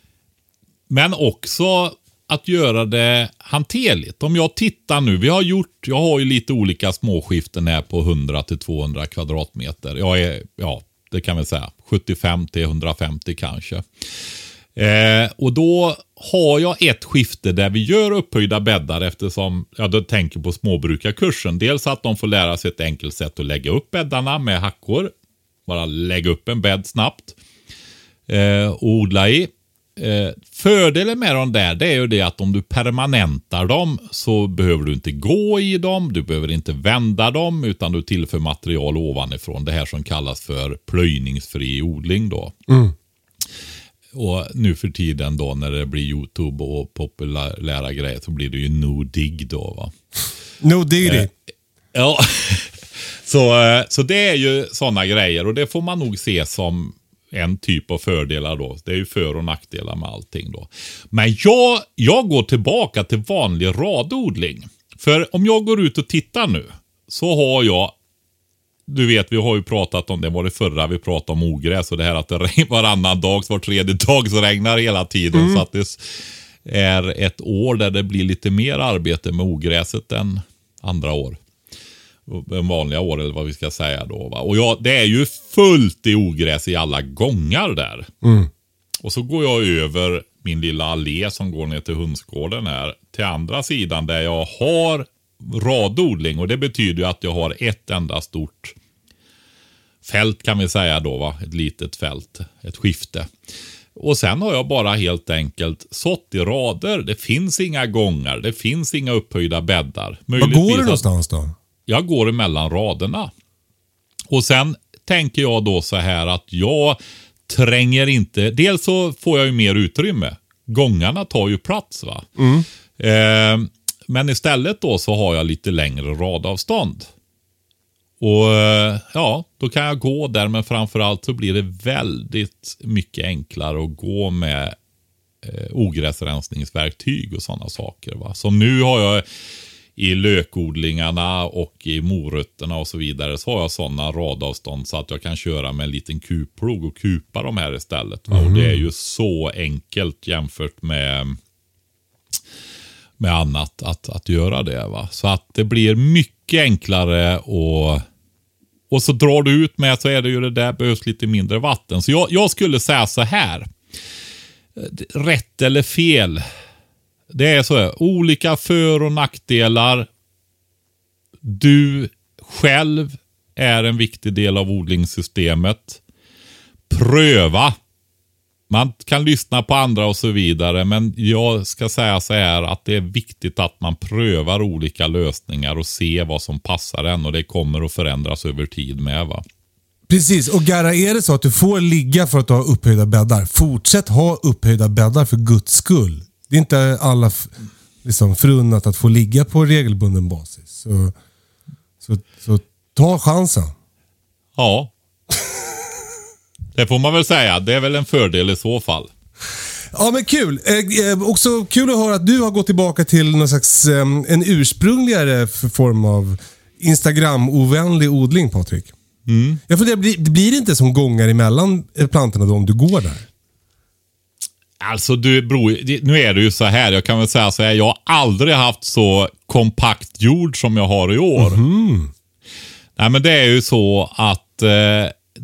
Men också att göra det hanterligt. Om jag tittar nu, vi har gjort, jag har ju lite olika småskiften här på 100 till 200 kvadratmeter. Jag är, ja, det kan vi säga, 75 till 150 kanske. Eh, och då har jag ett skifte där vi gör upphöjda bäddar eftersom jag då tänker på småbrukarkursen. Dels att de får lära sig ett enkelt sätt att lägga upp bäddarna med hackor. Bara lägga upp en bädd snabbt eh, och odla i. Eh, fördelen med dem där det är ju det att om du permanentar dem så behöver du inte gå i dem, du behöver inte vända dem utan du tillför material ovanifrån. Det här som kallas för plöjningsfri odling då. Mm. Och nu för tiden då när det blir YouTube och populära grejer så blir det ju no dig då va. No diggity. Ja, [LAUGHS] så, eh, så det är ju sådana grejer och det får man nog se som en typ av fördelar då. Det är ju för och nackdelar med allting då. Men jag, jag går tillbaka till vanlig radodling. För om jag går ut och tittar nu så har jag du vet, vi har ju pratat om det, var det förra vi pratade om ogräs och det här att det regnar varannan dag, var tredje dag så regnar hela tiden. Så att det är ett år där det blir lite mer arbete med ogräset än andra år. En vanliga år eller vad vi ska säga då. Va? Och jag, det är ju fullt i ogräs i alla gångar där. Och så går jag över min lilla allé som går ner till hönsgården här. Till andra sidan där jag har radodling. Och det betyder ju att jag har ett enda stort fält kan vi säga då. Va? Ett litet fält. Ett skifte. Och sen har jag bara helt enkelt sått i rader. Det finns inga gångar. Det finns inga upphöjda bäddar. Var Möjligtvis går du någonstans då? jag går emellan raderna. Och sen tänker jag då så här att jag tränger inte. Dels så får jag ju mer utrymme. Gångarna tar ju plats va. Eh, men istället då så har jag lite längre radavstånd. Och eh, ja, då kan jag gå där men framförallt så blir det väldigt mycket enklare att gå med eh, ogräsrensningsverktyg och sådana saker. Va? Som nu har jag i lökodlingarna och i morötterna och så vidare så har jag sådana radavstånd så att jag kan köra med en liten kupplog och kupa de här istället. Va? Och det är ju så enkelt jämfört med med annat att, att göra det. Va? Så att det blir mycket enklare och och så drar du ut med så är det ju det där behövs lite mindre vatten. Så jag, jag skulle säga så här. Rätt eller fel. Det är så här. Olika för och nackdelar. Du själv är en viktig del av odlingssystemet. Pröva. Man kan lyssna på andra och så vidare, men jag ska säga så här att det är viktigt att man prövar olika lösningar och ser vad som passar en och det kommer att förändras över tid med. va. Precis, och Garra, är det så att du får ligga för att du har upphöjda bäddar, fortsätt ha upphöjda bäddar för guds skull. Det är inte alla liksom, förunnat att få ligga på regelbunden basis. Så, så, så ta chansen. Ja. Det får man väl säga. Det är väl en fördel i så fall. Ja men kul. Eh, eh, också kul att höra att du har gått tillbaka till någon slags, eh, en ursprungligare form av Instagram-ovänlig odling Patrik. Mm. Jag funderar, blir, det blir inte som gångar emellan eh, plantorna då om du går där? Alltså du, bro, det- nu är det ju så här. Jag kan väl säga så här. Jag har aldrig haft så kompakt jord som jag har i år. Nej men det är ju så att eh,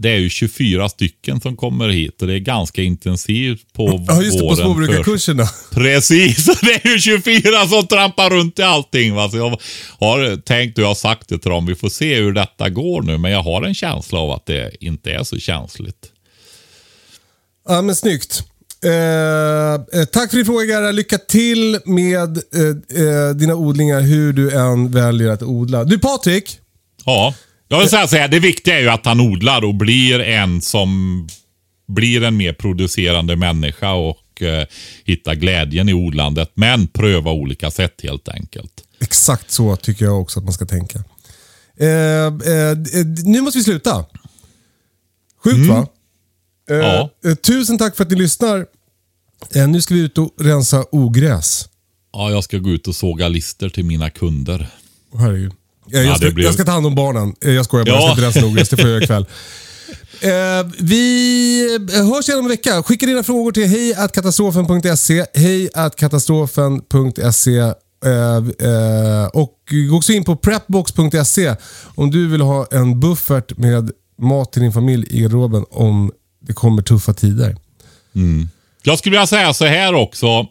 det är ju 24 stycken som kommer hit och det är ganska intensivt på Ja just det, på våren. småbrukarkurserna. Precis, [LAUGHS] det är ju 24 som trampar runt i allting. Va? Så jag har tänkt och jag har sagt det till dem, vi får se hur detta går nu. Men jag har en känsla av att det inte är så känsligt. Ja, men snyggt. Eh, eh, tack för din fråga Gerhard. Lycka till med eh, eh, dina odlingar hur du än väljer att odla. Du Patrik, Ja, jag vill säga så här, det viktiga är ju att han odlar och blir en som blir en mer producerande människa och eh, hittar glädjen i odlandet. Men pröva olika sätt helt enkelt. exakt så tycker jag också att man ska tänka. Eh, eh, nu måste vi sluta. Sjukt va? Eh, Ja. eh, tusen tack för att ni lyssnar. Eh, nu ska vi ut och rensa ogräs. Ja, jag ska gå ut och såga lister till mina kunder. Herregud. Eh, jag, Ja, ska, blir- jag ska ta hand om barnen. Eh, jag skojar bara, Ja. jag ska inte rensa ogräs. Det får jag göra [LAUGHS] ikväll. Eh, vi hörs igen om en vecka. Skicka dina frågor till hejkatastrofen.se. Hejkatastrofen.se eh, eh, och gå också in på prepbox.se om du vill ha en buffert med mat till din familj i garderoben om det kommer tuffa tider. Jag skulle vilja säga så här också.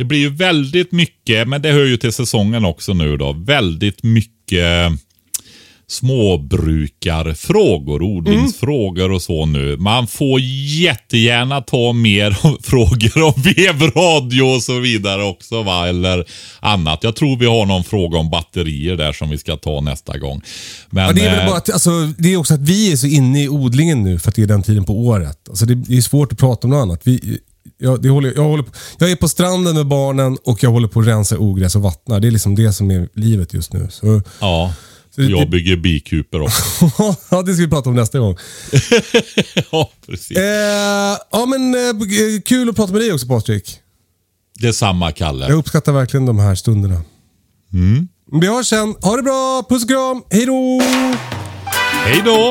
Det blir ju väldigt mycket, men det hör ju till säsongen också nu då. Väldigt mycket småbrukarfrågor, odlingsfrågor och så nu. Man får jättegärna ta mer [LAUGHS] frågor om vevradio och så vidare också va, eller annat. Jag tror vi har någon fråga om batterier där som vi ska ta nästa gång. Men, Ja, det, är väl eh, bara att, alltså, det är också att vi är så inne i odlingen nu för att det är den tiden på året. Alltså, det, det är svårt att prata om något annat. Vi, jag, det håller, jag, håller på, jag är på stranden med barnen och jag håller på att rensa ogräs och vattna. Det är liksom det som är livet just nu. Så, ja. Så Och jag det, bygger bikuper också. [LAUGHS] ja, det ska vi prata om nästa gång. [LAUGHS] ja, precis. Eh, ja, men eh, kul att prata med dig också Patrik. Detsamma Kalle. Jag uppskattar verkligen de här stunderna. Vi hörs sen. Ha det bra. Puss och kram. Hej då! Hej då!